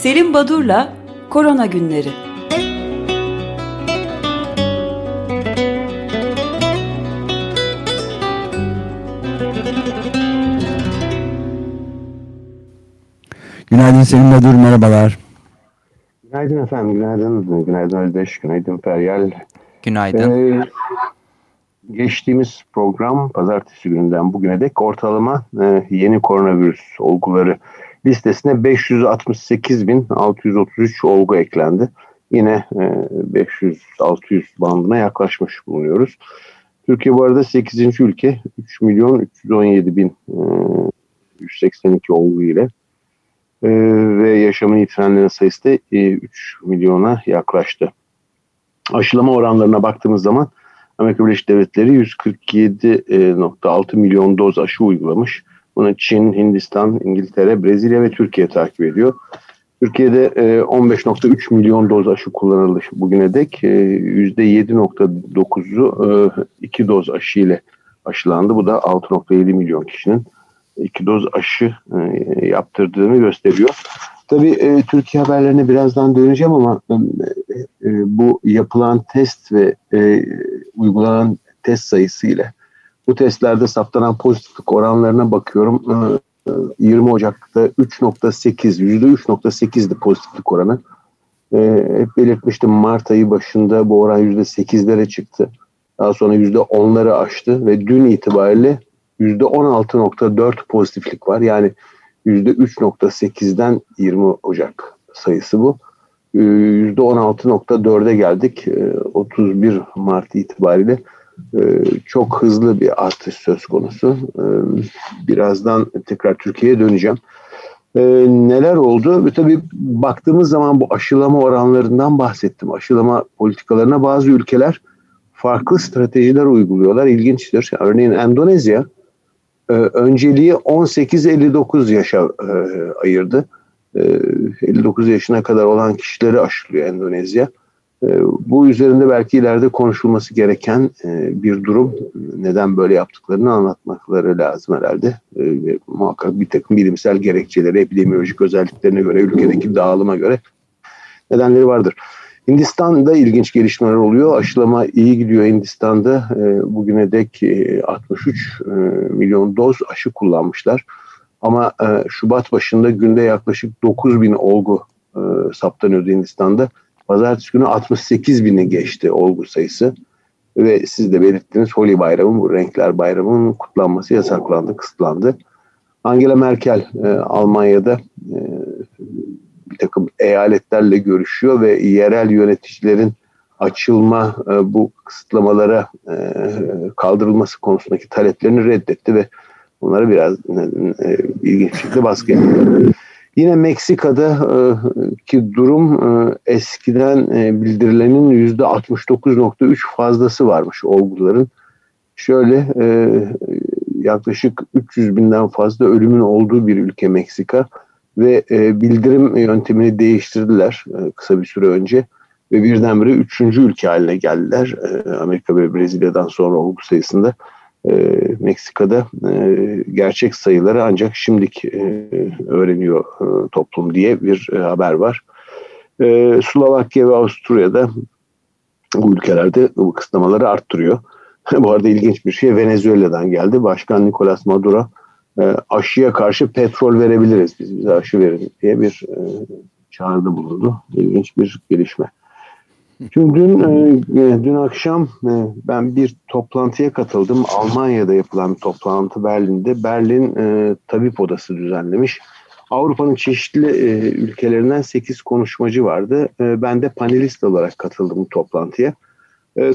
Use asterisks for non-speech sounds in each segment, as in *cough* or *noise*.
Selim Badur'la Korona Günleri. Günaydın Selim Badur, merhabalar. Günaydın efendim, günaydın. Günaydın Özdeş, günaydın Feryal. Günaydın. Ee, geçtiğimiz program pazartesi gününden bugüne dek ortalama e, yeni koronavirüs olguları listesine 568.633 olgu eklendi. Yine e, 500-600 bandına yaklaşmış bulunuyoruz. Türkiye bu arada 8. ülke 3 milyon 317 bin e, 182 olgu ile e, ve yaşamını yitirenlerin sayısı da e, 3 milyona yaklaştı. Aşılama oranlarına baktığımız zaman Amerika Birleşik Devletleri 147.6 milyon doz aşı uygulamış. Bunu Çin, Hindistan, İngiltere, Brezilya ve Türkiye takip ediyor. Türkiye'de 15.3 milyon doz aşı kullanıldı bugüne dek. %7.9'u 2 doz aşı ile aşılandı. Bu da 6.7 milyon kişinin iki doz aşı yaptırdığını gösteriyor. Tabii Türkiye haberlerine birazdan döneceğim ama bu yapılan test ve uygulanan test sayısı ile bu testlerde saptanan pozitiflik oranlarına bakıyorum. 20 Ocak'ta 3.8, %3.8'di pozitiflik oranı. Hep belirtmiştim Mart ayı başında bu oran %8'lere çıktı. Daha sonra %10'ları aştı ve dün itibariyle %16.4 pozitiflik var. Yani %3.8'den 20 Ocak sayısı bu. %16.4'e geldik. 31 Mart itibariyle ee, çok hızlı bir artış söz konusu. Ee, birazdan tekrar Türkiye'ye döneceğim. Ee, neler oldu? Tabii baktığımız zaman bu aşılama oranlarından bahsettim. Aşılama politikalarına bazı ülkeler farklı stratejiler uyguluyorlar. İlginçtir. Örneğin Endonezya e, önceliği 18-59 yaşa e, ayırdı. 59 yaşına kadar olan kişileri aşılıyor Endonezya. Ee, bu üzerinde belki ileride konuşulması gereken e, bir durum. Neden böyle yaptıklarını anlatmakları lazım herhalde. Ee, muhakkak bir takım bilimsel gerekçeleri, epidemiyolojik özelliklerine göre, ülkedeki dağılıma göre nedenleri vardır. Hindistan'da ilginç gelişmeler oluyor. Aşılama iyi gidiyor Hindistan'da. Ee, bugüne dek 63 e, e, milyon doz aşı kullanmışlar. Ama Şubat başında günde yaklaşık 9 bin olgu saptanıyordu Hindistan'da. Pazartesi günü 68 bini geçti olgu sayısı. Ve siz de belirttiniz Holi Bayramı, bu renkler bayramının kutlanması yasaklandı, kısıtlandı. Angela Merkel e, Almanya'da e, bir takım eyaletlerle görüşüyor ve yerel yöneticilerin açılma e, bu kısıtlamalara e, kaldırılması konusundaki taleplerini reddetti ve bunlara biraz e, ilginç bir şekilde baskı yaptı. Yine Meksika'da e, ki durum e, eskiden e, bildirilenin yüzde 69.3 fazlası varmış olguların. Şöyle yaklaşık 300 binden fazla ölümün olduğu bir ülke Meksika ve bildirim yöntemini değiştirdiler kısa bir süre önce ve birdenbire üçüncü ülke haline geldiler Amerika ve Brezilya'dan sonra olgu sayısında e, Meksika'da e, gerçek sayıları ancak şimdik e, öğreniyor e, toplum diye bir e, haber var. E, Slovakya ve Avusturya'da bu ülkelerde bu kısıtlamaları arttırıyor. *laughs* bu arada ilginç bir şey Venezuela'dan geldi. Başkan Nicolas Maduro e, aşıya karşı petrol verebiliriz biz bize aşı verin diye bir e, çağrıda bulundu. İlginç bir gelişme. Şimdi dün e, dün akşam e, ben bir toplantıya katıldım. Almanya'da yapılan toplantı Berlin'de. Berlin e, Tabip Odası düzenlemiş. Avrupa'nın çeşitli ülkelerinden 8 konuşmacı vardı. Ben de panelist olarak katıldım bu toplantıya.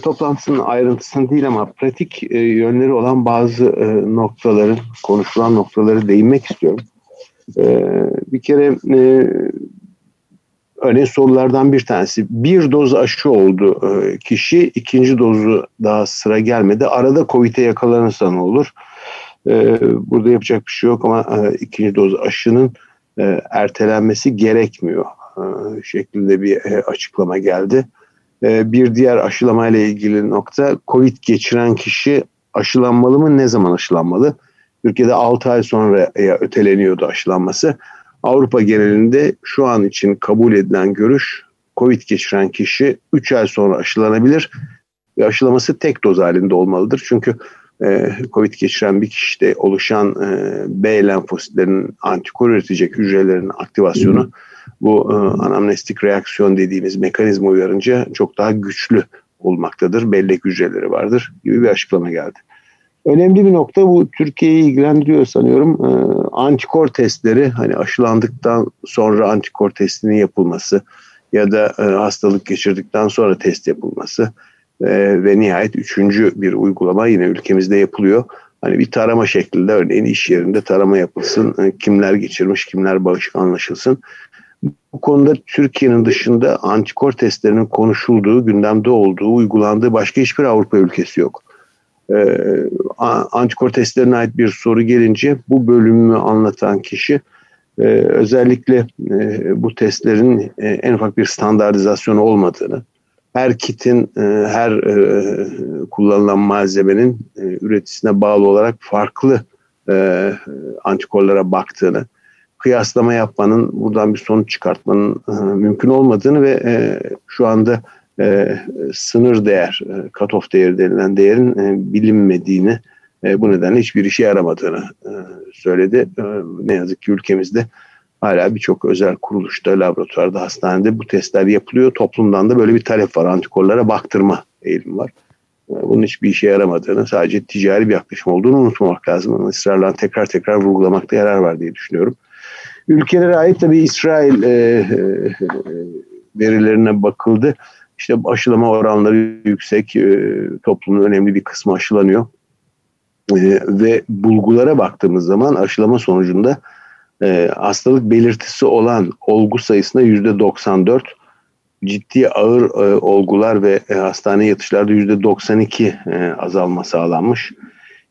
Toplantının ayrıntısını değil ama pratik yönleri olan bazı noktaların, konuşulan noktaları değinmek istiyorum. Bir kere Örneğin sorulardan bir tanesi. Bir doz aşı oldu e, kişi, ikinci dozu daha sıra gelmedi. Arada COVID'e yakalanırsa ne olur? E, burada yapacak bir şey yok ama e, ikinci doz aşının ertelenmesi gerekmiyor şeklinde bir açıklama geldi. Bir diğer aşılamayla ilgili nokta COVID geçiren kişi aşılanmalı mı? Ne zaman aşılanmalı? Türkiye'de 6 ay sonra öteleniyordu aşılanması. Avrupa genelinde şu an için kabul edilen görüş Covid geçiren kişi 3 ay sonra aşılanabilir ve aşılaması tek doz halinde olmalıdır. Çünkü e, Covid geçiren bir kişide oluşan e, B lenfositlerinin antikor üretecek hücrelerin aktivasyonu bu e, anamnestik reaksiyon dediğimiz mekanizma uyarınca çok daha güçlü olmaktadır. Bellek hücreleri vardır gibi bir açıklama geldi. Önemli bir nokta bu Türkiye'yi ilgilendiriyor sanıyorum. E, antikor testleri hani aşılandıktan sonra antikor testinin yapılması ya da e, hastalık geçirdikten sonra test yapılması e, ve nihayet üçüncü bir uygulama yine ülkemizde yapılıyor. Hani bir tarama şeklinde örneğin iş yerinde tarama yapılsın. E, kimler geçirmiş, kimler bağışık anlaşılsın. Bu konuda Türkiye'nin dışında antikor testlerinin konuşulduğu, gündemde olduğu, uygulandığı başka hiçbir Avrupa ülkesi yok. Ee, antikor testlerine ait bir soru gelince bu bölümü anlatan kişi e, özellikle e, bu testlerin e, en ufak bir standartizasyonu olmadığını, her kitin, e, her e, kullanılan malzemenin e, üreticisine bağlı olarak farklı e, antikorlara baktığını, kıyaslama yapmanın, buradan bir sonuç çıkartmanın e, mümkün olmadığını ve e, şu anda e, sınır değer, e, cut-off değeri denilen değerin e, bilinmediğini, e, bu nedenle hiçbir işe yaramadığını e, söyledi. E, ne yazık ki ülkemizde hala birçok özel kuruluşta, laboratuvarda, hastanede bu testler yapılıyor. Toplumdan da böyle bir talep var. Antikorlara baktırma eğilim var. E, bunun hiçbir işe yaramadığını, sadece ticari bir yaklaşım olduğunu unutmamak lazım. Ama ısrarla tekrar tekrar vurgulamakta yarar var diye düşünüyorum. Ülkelere ait tabii İsrail e, e, verilerine bakıldı. İşte aşılama oranları yüksek, e, toplumun önemli bir kısmı aşılanıyor. E, ve bulgulara baktığımız zaman aşılama sonucunda e, hastalık belirtisi olan olgu sayısında yüzde 94, ciddi ağır olgular ve hastane yatışlarda yüzde 92 e, azalma sağlanmış.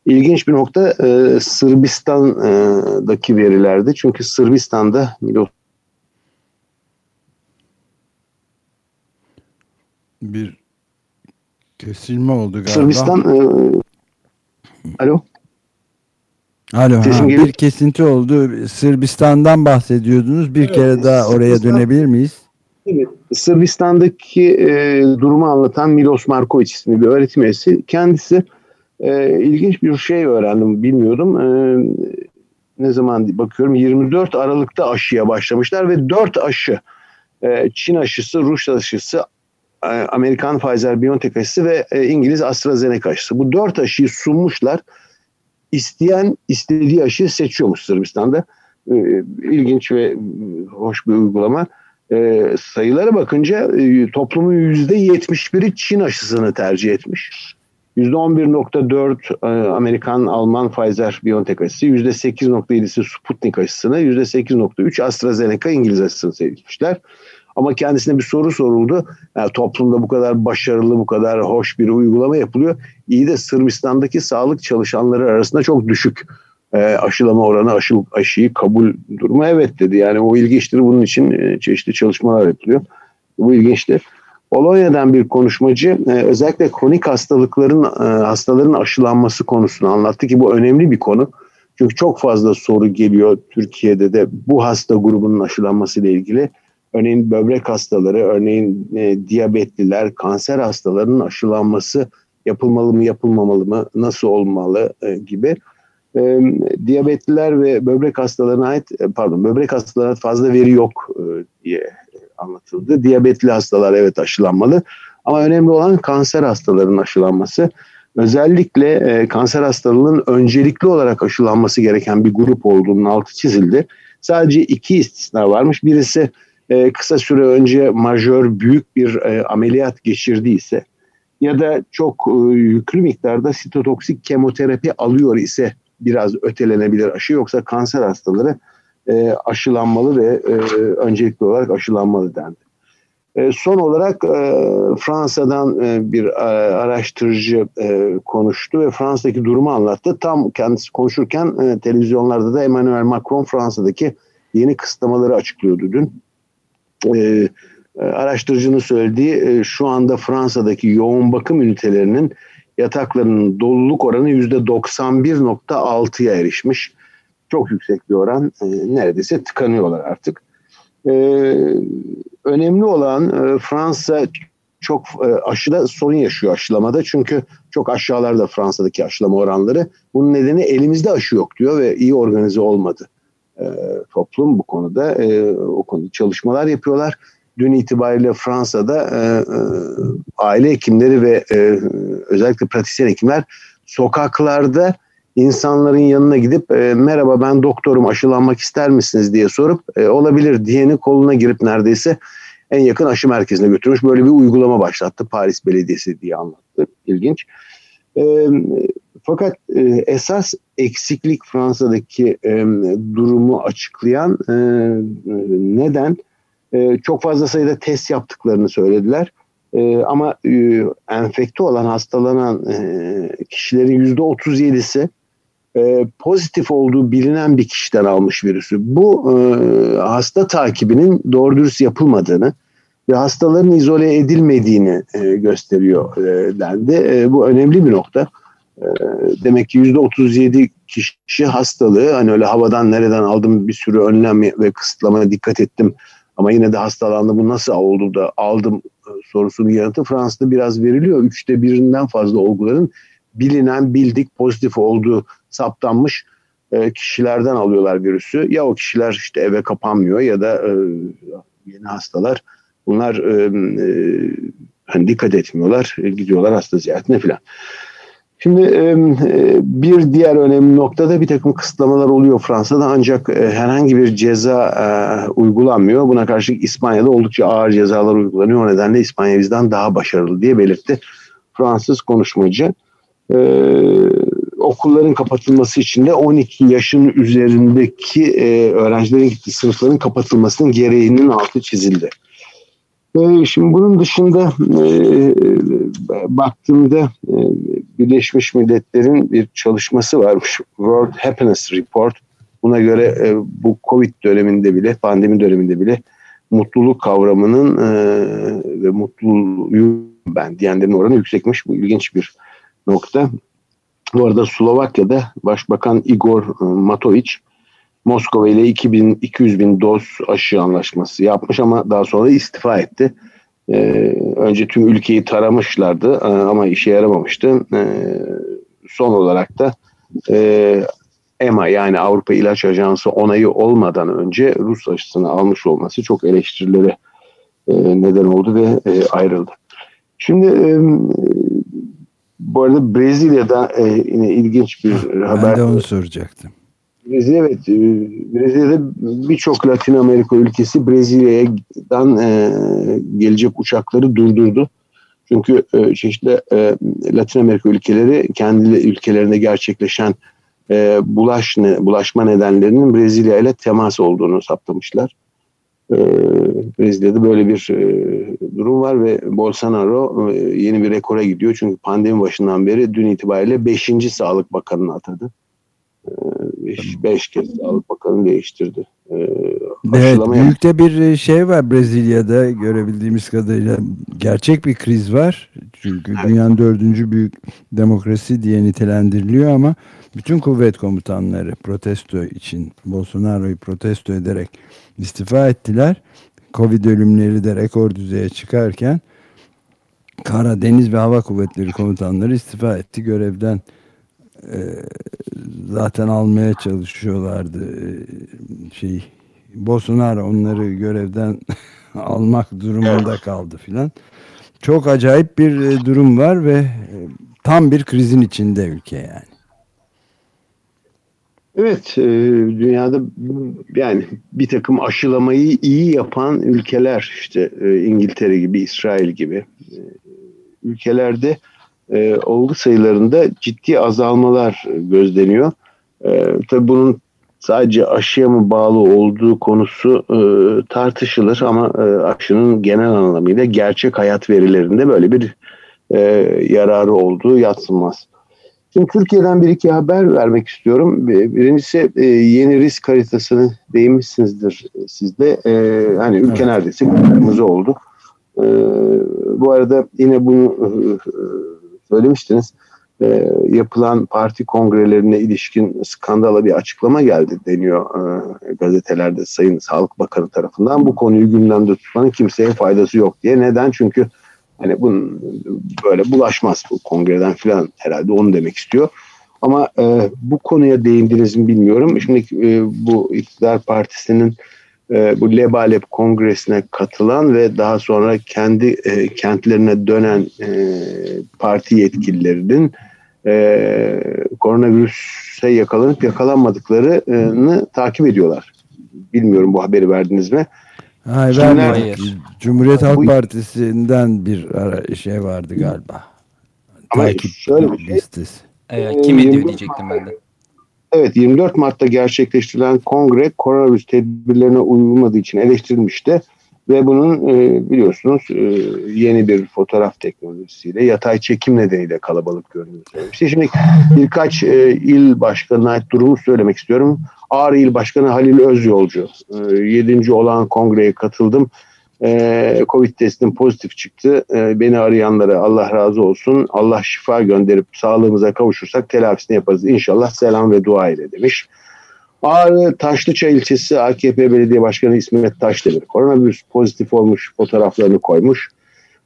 İlginç bir nokta Sırbistan'daki verilerde çünkü Sırbistan'da bir kesilme oldu galiba. Sırbistan e, alo Alo, ha, bir kesinti oldu. Sırbistan'dan bahsediyordunuz. Bir evet, kere daha oraya dönebilir miyiz? Evet. Sırbistan'daki e, durumu anlatan Milos Markovic isimli bir öğretim üyesi. Kendisi e, ilginç bir şey öğrendim, bilmiyordum. E, ne zaman bakıyorum 24 Aralık'ta aşıya başlamışlar ve 4 aşı e, Çin aşısı, Rus aşısı, Amerikan Pfizer-BioNTech aşısı ve e, İngiliz AstraZeneca aşısı. Bu 4 aşıyı sunmuşlar isteyen istediği aşıyı seçiyormuş Sırbistan'da. E, ilginç ve hoş bir uygulama. E, sayılara bakınca e, toplumun %71'i Çin aşısını tercih etmiş. %11.4 e, Amerikan, Alman Pfizer BioNTech aşısı, %8.7'si Sputnik aşısını, %8.3 AstraZeneca İngiliz aşısını seçmişler. Ama kendisine bir soru soruldu. Yani toplumda bu kadar başarılı, bu kadar hoş bir uygulama yapılıyor. İyi de Sırbistan'daki sağlık çalışanları arasında çok düşük e, aşılama oranı, aşı, aşıyı kabul durumu evet dedi. Yani o ilginçtir. Bunun için e, çeşitli çalışmalar yapılıyor. Bu ilginçtir. Polonya'dan bir konuşmacı e, özellikle kronik hastalıkların e, hastaların aşılanması konusunu anlattı ki bu önemli bir konu. Çünkü çok fazla soru geliyor Türkiye'de de bu hasta grubunun aşılanması ile ilgili. Örneğin böbrek hastaları, örneğin e, diyabetliler, kanser hastalarının aşılanması yapılmalı mı, yapılmamalı mı, nasıl olmalı e, gibi. E, diyabetliler ve böbrek hastalarına ait, e, pardon böbrek hastalarına fazla veri yok e, diye anlatıldı. Diyabetli hastalar evet aşılanmalı ama önemli olan kanser hastalarının aşılanması. Özellikle e, kanser hastalığının öncelikli olarak aşılanması gereken bir grup olduğunun altı çizildi. Sadece iki istisna varmış. Birisi e, kısa süre önce majör büyük bir e, ameliyat geçirdiyse ya da çok e, yüklü miktarda sitotoksik kemoterapi alıyor ise biraz ötelenebilir aşı yoksa kanser hastaları e, aşılanmalı ve e, öncelikli olarak aşılanmalı dendi. E, son olarak e, Fransa'dan e, bir e, araştırıcı e, konuştu ve Fransa'daki durumu anlattı. Tam kendisi konuşurken e, televizyonlarda da Emmanuel Macron Fransa'daki yeni kısıtlamaları açıklıyordu dün. E, e, araştırıcının söylediği e, şu anda Fransa'daki yoğun bakım ünitelerinin yataklarının doluluk oranı %91.6'ya erişmiş çok yüksek bir oran e, neredeyse tıkanıyorlar artık. E, önemli olan e, Fransa çok e, aşıda sorun yaşıyor aşılamada. Çünkü çok aşağılarda Fransa'daki aşılama oranları. Bunun nedeni elimizde aşı yok diyor ve iyi organize olmadı e, toplum bu konuda. E, o konuda çalışmalar yapıyorlar. Dün itibariyle Fransa'da e, e, aile hekimleri ve e, özellikle pratisyen hekimler sokaklarda insanların yanına gidip e, merhaba ben doktorum aşılanmak ister misiniz diye sorup e, olabilir diyeni koluna girip neredeyse en yakın aşı merkezine götürmüş. Böyle bir uygulama başlattı Paris Belediyesi diye anlattı. İlginç. E, fakat e, esas eksiklik Fransa'daki e, durumu açıklayan e, neden e, çok fazla sayıda test yaptıklarını söylediler. E, ama e, enfekte olan hastalanan e, kişilerin yüzde 37'si e, pozitif olduğu bilinen bir kişiden almış virüsü. Bu e, hasta takibinin doğru dürüst yapılmadığını ve hastaların izole edilmediğini e, gösteriyor e, dendi. E, bu önemli bir nokta. Demek ki yüzde 37 kişi hastalığı hani öyle havadan nereden aldım bir sürü önlem ve kısıtlamaya dikkat ettim ama yine de hastalandı bu nasıl oldu da aldım e, sorusunun yanıtı Fransa'da biraz veriliyor. Üçte birinden fazla olguların bilinen bildik pozitif olduğu saptanmış e, kişilerden alıyorlar virüsü. Ya o kişiler işte eve kapanmıyor ya da e, yeni hastalar bunlar hani dikkat etmiyorlar gidiyorlar hasta ziyaretine filan. Şimdi e, bir diğer önemli noktada bir takım kısıtlamalar oluyor Fransa'da ancak e, herhangi bir ceza e, uygulanmıyor. Buna karşılık İspanya'da oldukça ağır cezalar uygulanıyor. O nedenle İspanya bizden daha başarılı diye belirtti Fransız konuşmacı. Okulların kapatılması için de 12 yaşın üzerindeki öğrencilerin gittiği sınıfların kapatılmasının gereğinin altı çizildi. Şimdi bunun dışında baktığımda Birleşmiş Milletler'in bir çalışması varmış. World Happiness Report. Buna göre e, bu Covid döneminde bile, pandemi döneminde bile mutluluk kavramının e, ve mutluluğu ben diyenlerin oranı yüksekmiş. Bu ilginç bir nokta. Bu arada Slovakya'da Başbakan Igor e, Matovic Moskova ile 2000, 200 bin doz aşı anlaşması yapmış ama daha sonra istifa etti. E, önce tüm ülkeyi taramışlardı e, ama işe yaramamıştı. E, son olarak da e, EMA yani Avrupa İlaç Ajansı onayı olmadan önce Rus aşısını almış olması çok eleştirilere e, neden oldu ve e, ayrıldı. Şimdi e, bu arada Brezilya'da e, yine ilginç bir haber. Ben de onu soracaktım. Brezilya evet. E, Brezilya'da birçok Latin Amerika ülkesi Brezilya'dan e, gelecek uçakları durdurdu. Çünkü e, çeşitli e, Latin Amerika ülkeleri kendi ülkelerinde gerçekleşen e, bulaş bulaşma nedenlerinin Brezilya ile temas olduğunu saptamışlar. E, Brezilya'da böyle bir e, durum var ve Bolsonaro e, yeni bir rekora gidiyor. Çünkü pandemi başından beri dün itibariyle 5. Sağlık Bakanı'nı atadı. Beş, beş kez Sağlık Bakanı değiştirdi. Ee, evet, büyük de bir e, şey var Brezilya'da görebildiğimiz kadarıyla gerçek bir kriz var. Çünkü evet. dünyanın dördüncü büyük demokrasi diye nitelendiriliyor ama bütün kuvvet komutanları protesto için Bolsonaro'yu protesto ederek istifa ettiler. Covid ölümleri de rekor düzeye çıkarken Kara, Deniz ve Hava Kuvvetleri komutanları istifa etti. Görevden e, zaten almaya çalışıyorlardı e, şey Bolsonaro onları görevden *laughs* almak durumunda kaldı filan. Çok acayip bir e, durum var ve tam bir krizin içinde ülke yani. Evet, dünyada yani bir takım aşılamayı iyi yapan ülkeler işte İngiltere gibi, İsrail gibi ülkelerde e, olgu sayılarında ciddi azalmalar gözleniyor. E, tabii bunun sadece aşıya mı bağlı olduğu konusu e, tartışılır ama e, aşının genel anlamıyla gerçek hayat verilerinde böyle bir e, yararı olduğu yatsınmaz. Şimdi Türkiye'den bir iki haber vermek istiyorum. Birincisi e, yeni risk haritasını değinmişsinizdir siz de. E, hani ülke neredeyse kırmızı oldu. E, bu arada yine bunu e, söylemiştiniz. e, yapılan parti kongrelerine ilişkin skandala bir açıklama geldi deniyor e, gazetelerde Sayın Sağlık Bakanı tarafından. Bu konuyu gündemde tutmanın kimseye faydası yok diye. Neden? Çünkü hani bunun böyle bulaşmaz bu kongreden falan herhalde onu demek istiyor. Ama e, bu konuya değindiniz mi bilmiyorum. Şimdi e, bu iktidar partisinin e, bu Lebalep Kongresi'ne katılan ve daha sonra kendi e, kentlerine dönen e, parti yetkililerinin e, koronavirüse yakalanıp yakalanmadıklarını takip ediyorlar. Bilmiyorum bu haberi verdiniz mi? Hayır, Hayır. Cumhuriyet Halk bu, Partisi'nden bir ara şey vardı galiba. Ama takip şöyle bir şey. Listesi. Evet, kim ediyor diyecektim ben de. Evet 24 Mart'ta gerçekleştirilen kongre koronavirüs tedbirlerine uyulmadığı için eleştirilmişti. Ve bunun e, biliyorsunuz e, yeni bir fotoğraf teknolojisiyle yatay çekim nedeniyle kalabalık görünüyor. İşte şimdi birkaç e, il başkanına ait durumu söylemek istiyorum. Ağrı İl Başkanı Halil Özyolcu. E, 7. olan kongreye katıldım. Covid testim pozitif çıktı. Beni arayanlara Allah razı olsun. Allah şifa gönderip sağlığımıza kavuşursak telafisini yaparız. İnşallah selam ve dua ile demiş. Ağrı Taşlıça ilçesi AKP Belediye Başkanı İsmet Taşdemir koronavirüs pozitif olmuş fotoğraflarını koymuş.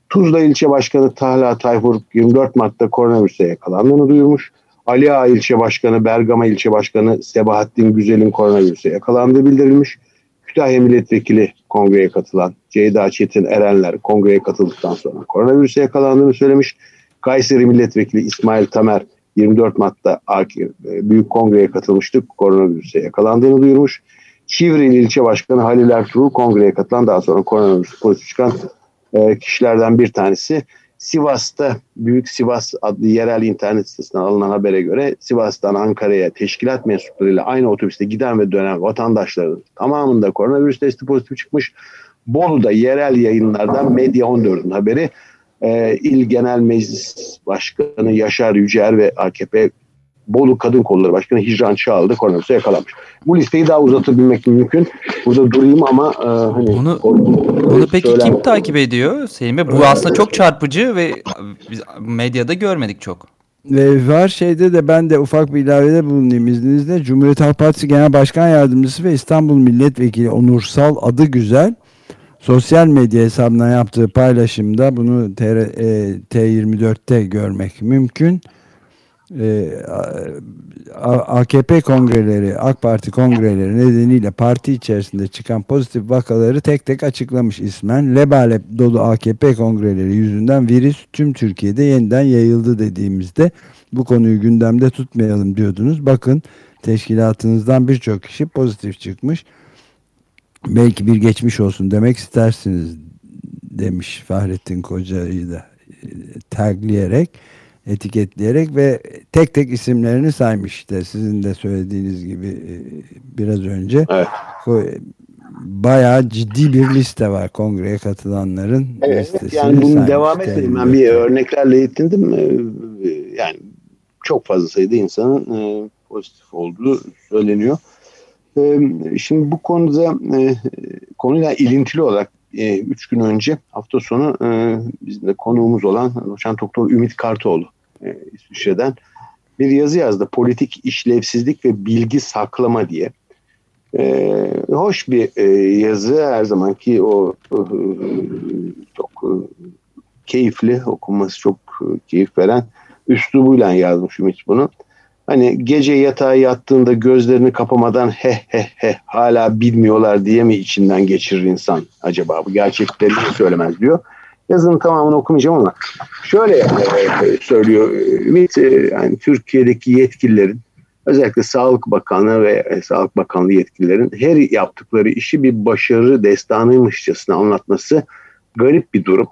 Tuzla ilçe başkanı Tahla Tayfur 24 Mart'ta koronavirüse yakalandığını duyurmuş. Ali Ağa ilçe başkanı, Bergama ilçe başkanı Sebahattin Güzel'in koronavirüse yakalandığı bildirilmiş. Kütahya milletvekili kongreye katılan Ceyda Çetin Erenler kongreye katıldıktan sonra koronavirüse yakalandığını söylemiş. Kayseri milletvekili İsmail Tamer 24 Mart'ta e, Büyük Kongre'ye katılmıştık. Koronavirüse yakalandığını duyurmuş. Şivrili ilçe başkanı Halil Ertuğrul kongreye katılan daha sonra koronavirüs pozitif çıkan e, kişilerden bir tanesi. Sivas'ta Büyük Sivas adlı yerel internet sitesinden alınan habere göre Sivas'tan Ankara'ya teşkilat mensuplarıyla aynı otobüste giden ve dönen vatandaşların tamamında koronavirüs testi pozitif çıkmış. Bolu'da yerel yayınlardan Medya 14'ün haberi e, İl Genel Meclis Başkanı Yaşar Yücer ve AKP Bolu Kadın Kolları Başkanı Hicran Çağlı koronavirüse yakalanmış. Bu listeyi daha uzatabilmek mümkün. Burada durayım ama e, hani bunu, bunu peki söylen... kim takip ediyor Selim Bu aslında çok çarpıcı ve biz medyada görmedik çok. Ve var şeyde de ben de ufak bir ilavede bulunayım izninizle. Cumhuriyet Halk Partisi Genel Başkan Yardımcısı ve İstanbul Milletvekili Onursal adı güzel sosyal medya hesabına yaptığı paylaşımda bunu e, T24'te görmek mümkün. E, AKP kongreleri, AK Parti kongreleri nedeniyle parti içerisinde çıkan pozitif vakaları tek tek açıklamış ismen. Lebalep dolu AKP kongreleri yüzünden virüs tüm Türkiye'de yeniden yayıldı dediğimizde bu konuyu gündemde tutmayalım diyordunuz. Bakın teşkilatınızdan birçok kişi pozitif çıkmış belki bir geçmiş olsun demek istersiniz demiş Fahrettin Koca'yı da e, tagleyerek etiketleyerek ve tek tek isimlerini saymış işte. Sizin de söylediğiniz gibi e, biraz önce evet. bayağı ciddi bir liste var kongreye katılanların evet, listesini yani bunu devam edelim ben bir örneklerle yetindim. E, yani çok fazla sayıda insanın pozitif olduğu söyleniyor Şimdi bu konuda e, konuyla ilintili olarak e, üç gün önce hafta sonu e, bizim de konuğumuz olan doçent doktor Ümit Kartoğlu İsviçre'den bir yazı yazdı. Politik işlevsizlik ve bilgi saklama diye. Hoş bir yazı her zamanki o çok keyifli okunması çok keyif veren üslubuyla yazmış Ümit bunu. Hani gece yatağa yattığında gözlerini kapamadan he he he hala bilmiyorlar diye mi içinden geçirir insan acaba bu gerçekleri söylemez diyor. Yazının tamamını okumayacağım ama şöyle e, söylüyor Ümit e, yani Türkiye'deki yetkililerin özellikle Sağlık Bakanı ve e, Sağlık Bakanlığı yetkililerin her yaptıkları işi bir başarı destanıymışçasına anlatması garip bir durum.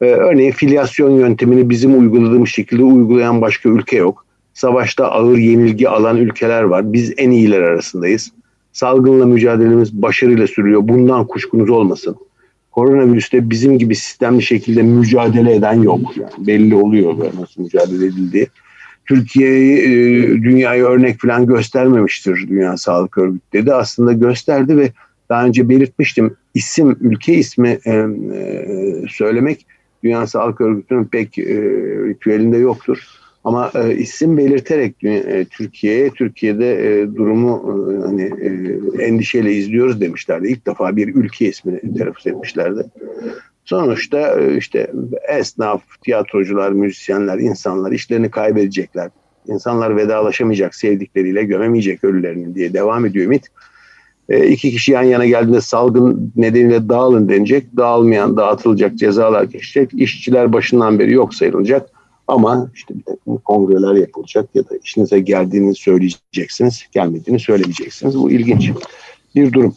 Örneğin filyasyon yöntemini bizim uyguladığımız şekilde uygulayan başka ülke yok. Savaşta ağır yenilgi alan ülkeler var. Biz en iyiler arasındayız. Salgınla mücadelemiz başarıyla sürüyor. Bundan kuşkunuz olmasın. Koronavirüste bizim gibi sistemli şekilde mücadele eden yok. Yani belli oluyor böyle nasıl mücadele edildiği. Türkiye'yi e, dünyaya örnek falan göstermemiştir Dünya Sağlık Örgütü dedi. Aslında gösterdi ve daha önce belirtmiştim isim, ülke ismi e, e, söylemek Dünya Sağlık Örgütü'nün pek e, ritüelinde yoktur. Ama e, isim belirterek e, Türkiye'ye, Türkiye'de e, durumu e, hani e, endişeyle izliyoruz demişlerdi. İlk defa bir ülke ismini telaffuz etmişlerdi. Sonuçta e, işte esnaf, tiyatrocular, müzisyenler, insanlar işlerini kaybedecekler. İnsanlar vedalaşamayacak, sevdikleriyle gömemeyecek ölülerini diye devam ediyor ümit. E, iki kişi yan yana geldiğinde salgın nedeniyle dağılın denecek. Dağılmayan dağıtılacak, cezalar geçecek. İşçiler başından beri yok sayılacak ama işte bir takım kongreler yapılacak ya da işinize geldiğini söyleyeceksiniz, gelmediğini söylemeyeceksiniz. Bu ilginç bir durum.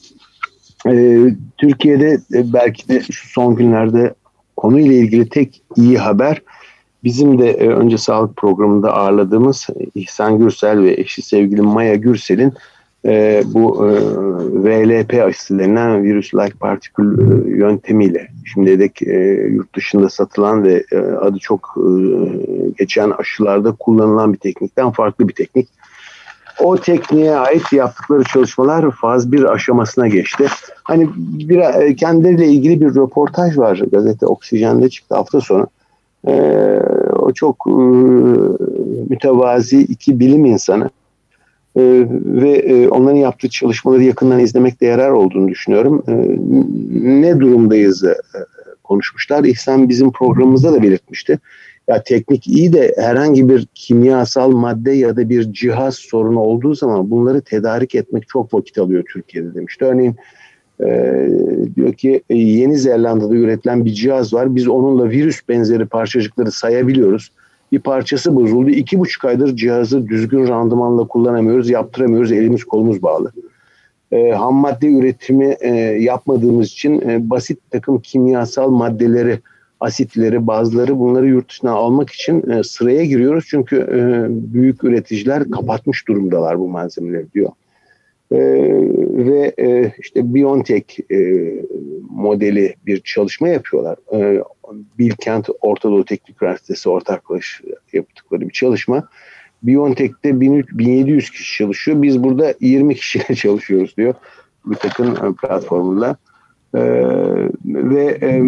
Ee, Türkiye'de e, belki de şu son günlerde konuyla ilgili tek iyi haber bizim de e, önce sağlık programında ağırladığımız İhsan Gürsel ve eşi sevgili Maya Gürsel'in e, bu e, VLP aşısı denilen virüs-like partikül e, yöntemiyle şimdi de e, yurt dışında satılan ve e, adı çok e, geçen aşılarda kullanılan bir teknikten farklı bir teknik. O tekniğe ait yaptıkları çalışmalar faz bir aşamasına geçti. Hani bir e, kendileriyle ilgili bir röportaj var gazete Oksijen'de çıktı hafta sonu. E, o çok e, mütevazi iki bilim insanı ee, ve e, onların yaptığı çalışmaları yakından izlemekte yarar olduğunu düşünüyorum. E, ne durumdayız e, konuşmuşlar. İhsan bizim programımızda da belirtmişti. Ya teknik iyi de herhangi bir kimyasal madde ya da bir cihaz sorunu olduğu zaman bunları tedarik etmek çok vakit alıyor Türkiye'de demişti. Örneğin e, diyor ki e, Yeni Zelanda'da üretilen bir cihaz var. Biz onunla virüs benzeri parçacıkları sayabiliyoruz bir parçası bozuldu. İki buçuk aydır cihazı düzgün randımanla kullanamıyoruz, yaptıramıyoruz, elimiz kolumuz bağlı. E, ham madde üretimi e, yapmadığımız için e, basit takım kimyasal maddeleri, asitleri, bazıları bunları yurt dışına almak için e, sıraya giriyoruz. Çünkü e, büyük üreticiler kapatmış durumdalar bu malzemeleri diyor. E, ve e, işte BioNTech e, modeli bir çalışma yapıyorlar. E, Bilkent Orta Doğu Teknik Üniversitesi ortaklaş yaptıkları bir çalışma. BioNTech'te 1700 kişi çalışıyor. Biz burada 20 kişiyle *laughs* çalışıyoruz diyor. Bir takım e, platformunda. E, ve e,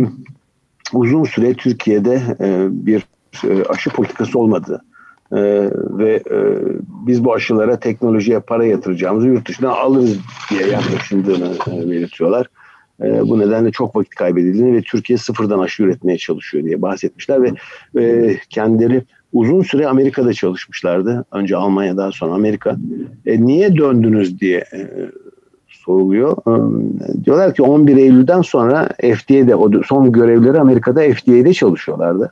uzun süre Türkiye'de e, bir e, aşı politikası olmadı. Ee, ve e, biz bu aşılara teknolojiye para yatıracağımızı yurt dışından alırız diye yaklaşıldığını e, belirtiyorlar. E, bu nedenle çok vakit kaybedildiğini ve Türkiye sıfırdan aşı üretmeye çalışıyor diye bahsetmişler ve e, kendileri uzun süre Amerika'da çalışmışlardı. Önce Almanya daha sonra Amerika. E, niye döndünüz diye e, soruluyor. E, diyorlar ki 11 Eylül'den sonra FDA'de o son görevleri Amerika'da FDA'de çalışıyorlardı.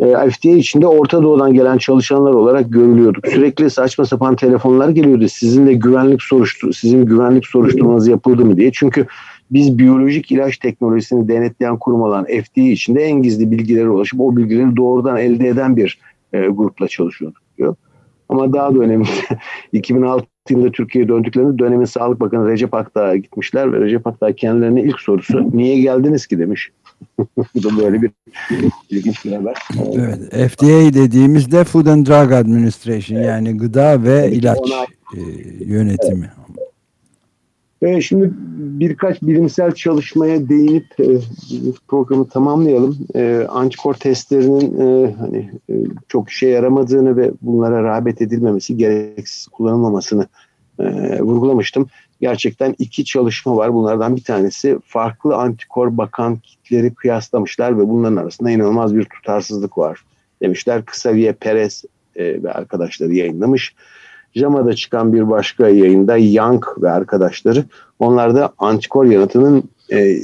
E, FDA içinde Orta Doğu'dan gelen çalışanlar olarak görülüyorduk. Sürekli saçma sapan telefonlar geliyordu. Sizin de güvenlik soruştur sizin güvenlik soruşturmanız yapıldı mı diye. Çünkü biz biyolojik ilaç teknolojisini denetleyen kurum olan FDA içinde en gizli bilgilere ulaşıp o bilgileri doğrudan elde eden bir e, grupla çalışıyorduk diyor. Ama daha da önemli 2006 yılında Türkiye'ye döndüklerinde dönemin Sağlık Bakanı Recep Akdağ'a gitmişler ve Recep Akdağ kendilerine ilk sorusu niye geldiniz ki demiş. Bu da böyle bir ilginç bir haber. Evet, FDA dediğimizde Food and Drug Administration evet. yani gıda ve evet, ilaç e, yönetimi. Evet. Şimdi birkaç bilimsel çalışmaya değinip e, programı tamamlayalım. E, antikor testlerinin e, hani e, çok işe yaramadığını ve bunlara rağbet edilmemesi, gereksiz kullanılmamasını e, vurgulamıştım gerçekten iki çalışma var. Bunlardan bir tanesi farklı antikor bakan kitleri kıyaslamışlar ve bunların arasında inanılmaz bir tutarsızlık var demişler. Kısaviye Perez e, ve arkadaşları yayınlamış. JAMA'da çıkan bir başka yayında Young ve arkadaşları onlarda antikor yanıtının e,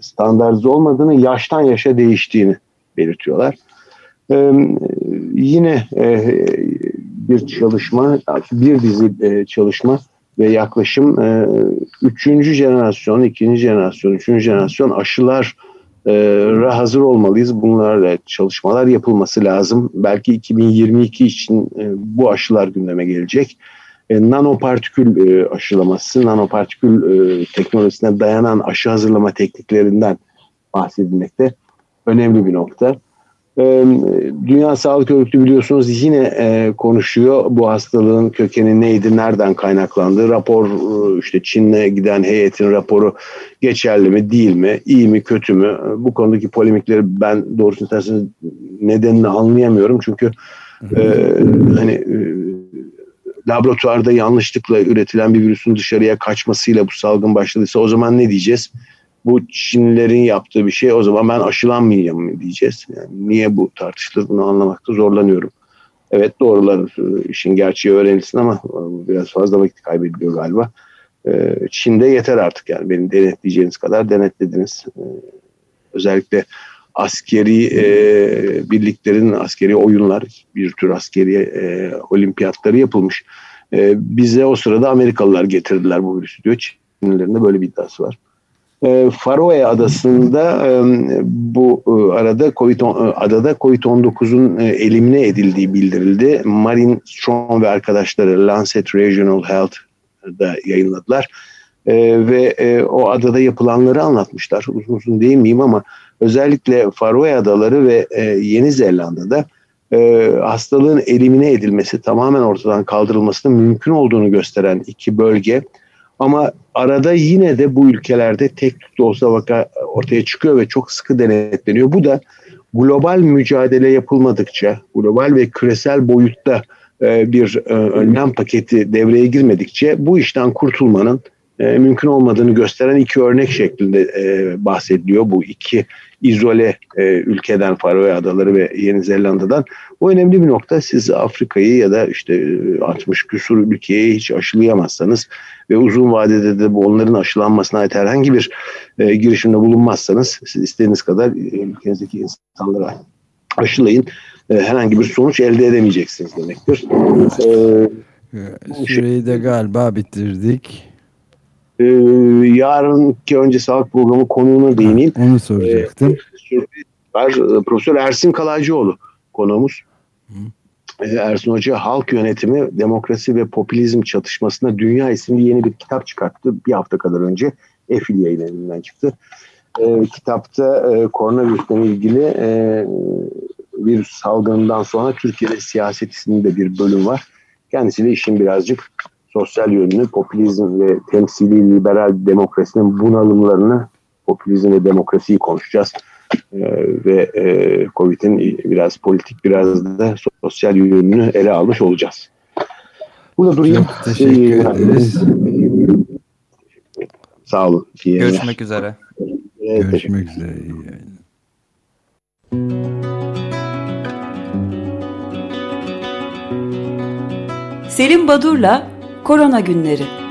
standartize olmadığını, yaştan yaşa değiştiğini belirtiyorlar. E, yine e, bir çalışma, bir dizi e, çalışma ve yaklaşım e, üçüncü jenerasyon, ikinci jenerasyon, üçüncü jenerasyon aşılar e, hazır olmalıyız. Bunlarla çalışmalar yapılması lazım. Belki 2022 için e, bu aşılar gündeme gelecek. E, nanopartikül aşılaması, nanopartikül teknolojisine dayanan aşı hazırlama tekniklerinden bahsedilmekte. Önemli bir nokta. Dünya Sağlık Örgütü biliyorsunuz yine e, konuşuyor bu hastalığın kökeni neydi, nereden kaynaklandı. Rapor e, işte Çin'le giden heyetin raporu geçerli mi, değil mi, iyi mi, kötü mü? Bu konudaki polemikleri ben doğrusunu tersine nedenini anlayamıyorum. Çünkü e, hani e, laboratuvarda yanlışlıkla üretilen bir virüsün dışarıya kaçmasıyla bu salgın başladıysa o zaman ne diyeceğiz? Bu Çinlilerin yaptığı bir şey o zaman ben aşılanmayacağım mı diyeceğiz. Yani niye bu tartışılır bunu anlamakta zorlanıyorum. Evet doğrular işin gerçeği öğrenilsin ama biraz fazla vakit kaybediliyor galiba. Ee, Çin'de yeter artık yani benim denetleyeceğiniz kadar denetlediniz. Özellikle askeri e, birliklerin askeri oyunlar bir tür askeri e, olimpiyatları yapılmış. E, bize o sırada Amerikalılar getirdiler bu virüsü diyor. Çinlilerin de böyle bir iddiası var. E, Faroe adasında e, bu e, arada COVID adada Covid-19'un e, elimine edildiği bildirildi. Marin Strong ve arkadaşları Lancet Regional Health da yayınladılar. E, ve e, o adada yapılanları anlatmışlar. Uzun uzun değinmeyeyim ama özellikle Faroe Adaları ve e, Yeni Zelanda'da e, hastalığın elimine edilmesi, tamamen ortadan kaldırılmasının mümkün olduğunu gösteren iki bölge. Ama arada yine de bu ülkelerde tek de olsa vaka ortaya çıkıyor ve çok sıkı denetleniyor. Bu da global mücadele yapılmadıkça, global ve küresel boyutta e, bir e, önlem paketi devreye girmedikçe bu işten kurtulmanın e, mümkün olmadığını gösteren iki örnek şeklinde bahsediliyor. Bu iki izole ülkeden Faroe Adaları ve Yeni Zelanda'dan. Bu önemli bir nokta. Siz Afrika'yı ya da işte 60 küsur ülkeyi hiç aşılayamazsanız ve uzun vadede de bu onların aşılanmasına ait herhangi bir girişimde bulunmazsanız siz istediğiniz kadar ülkenizdeki insanlara aşılayın e, herhangi bir sonuç elde edemeyeceksiniz demektir. E, Süreyi de galiba bitirdik. E, yarınki önce sağlık programı konuğuna değineyim. Ha, onu soracaktım. E, var, Profesör Ersin Kalaycıoğlu konuğumuz. Hı. Ersin Hoca halk yönetimi, demokrasi ve popülizm çatışmasında Dünya isimli yeni bir kitap çıkarttı. Bir hafta kadar önce Efil yayınlarından çıktı. E, kitapta e, koronavirüsle ilgili e, virüs salgınından sonra Türkiye'de siyaset isimli bir bölüm var. Kendisiyle işin birazcık sosyal yönünü, popülizm ve temsili liberal demokrasinin bunalımlarını, popülizm ve demokrasiyi konuşacağız. Ee, ve e, Covid'in biraz politik biraz da sosyal yönünü ele almış olacağız. Burada durayım. Çok teşekkür ee, ederiz. Sağ olun. İyi Görüşmek üzere. Evet, Görüşmek üzere. İyi. Selim Badur'la Korona Günleri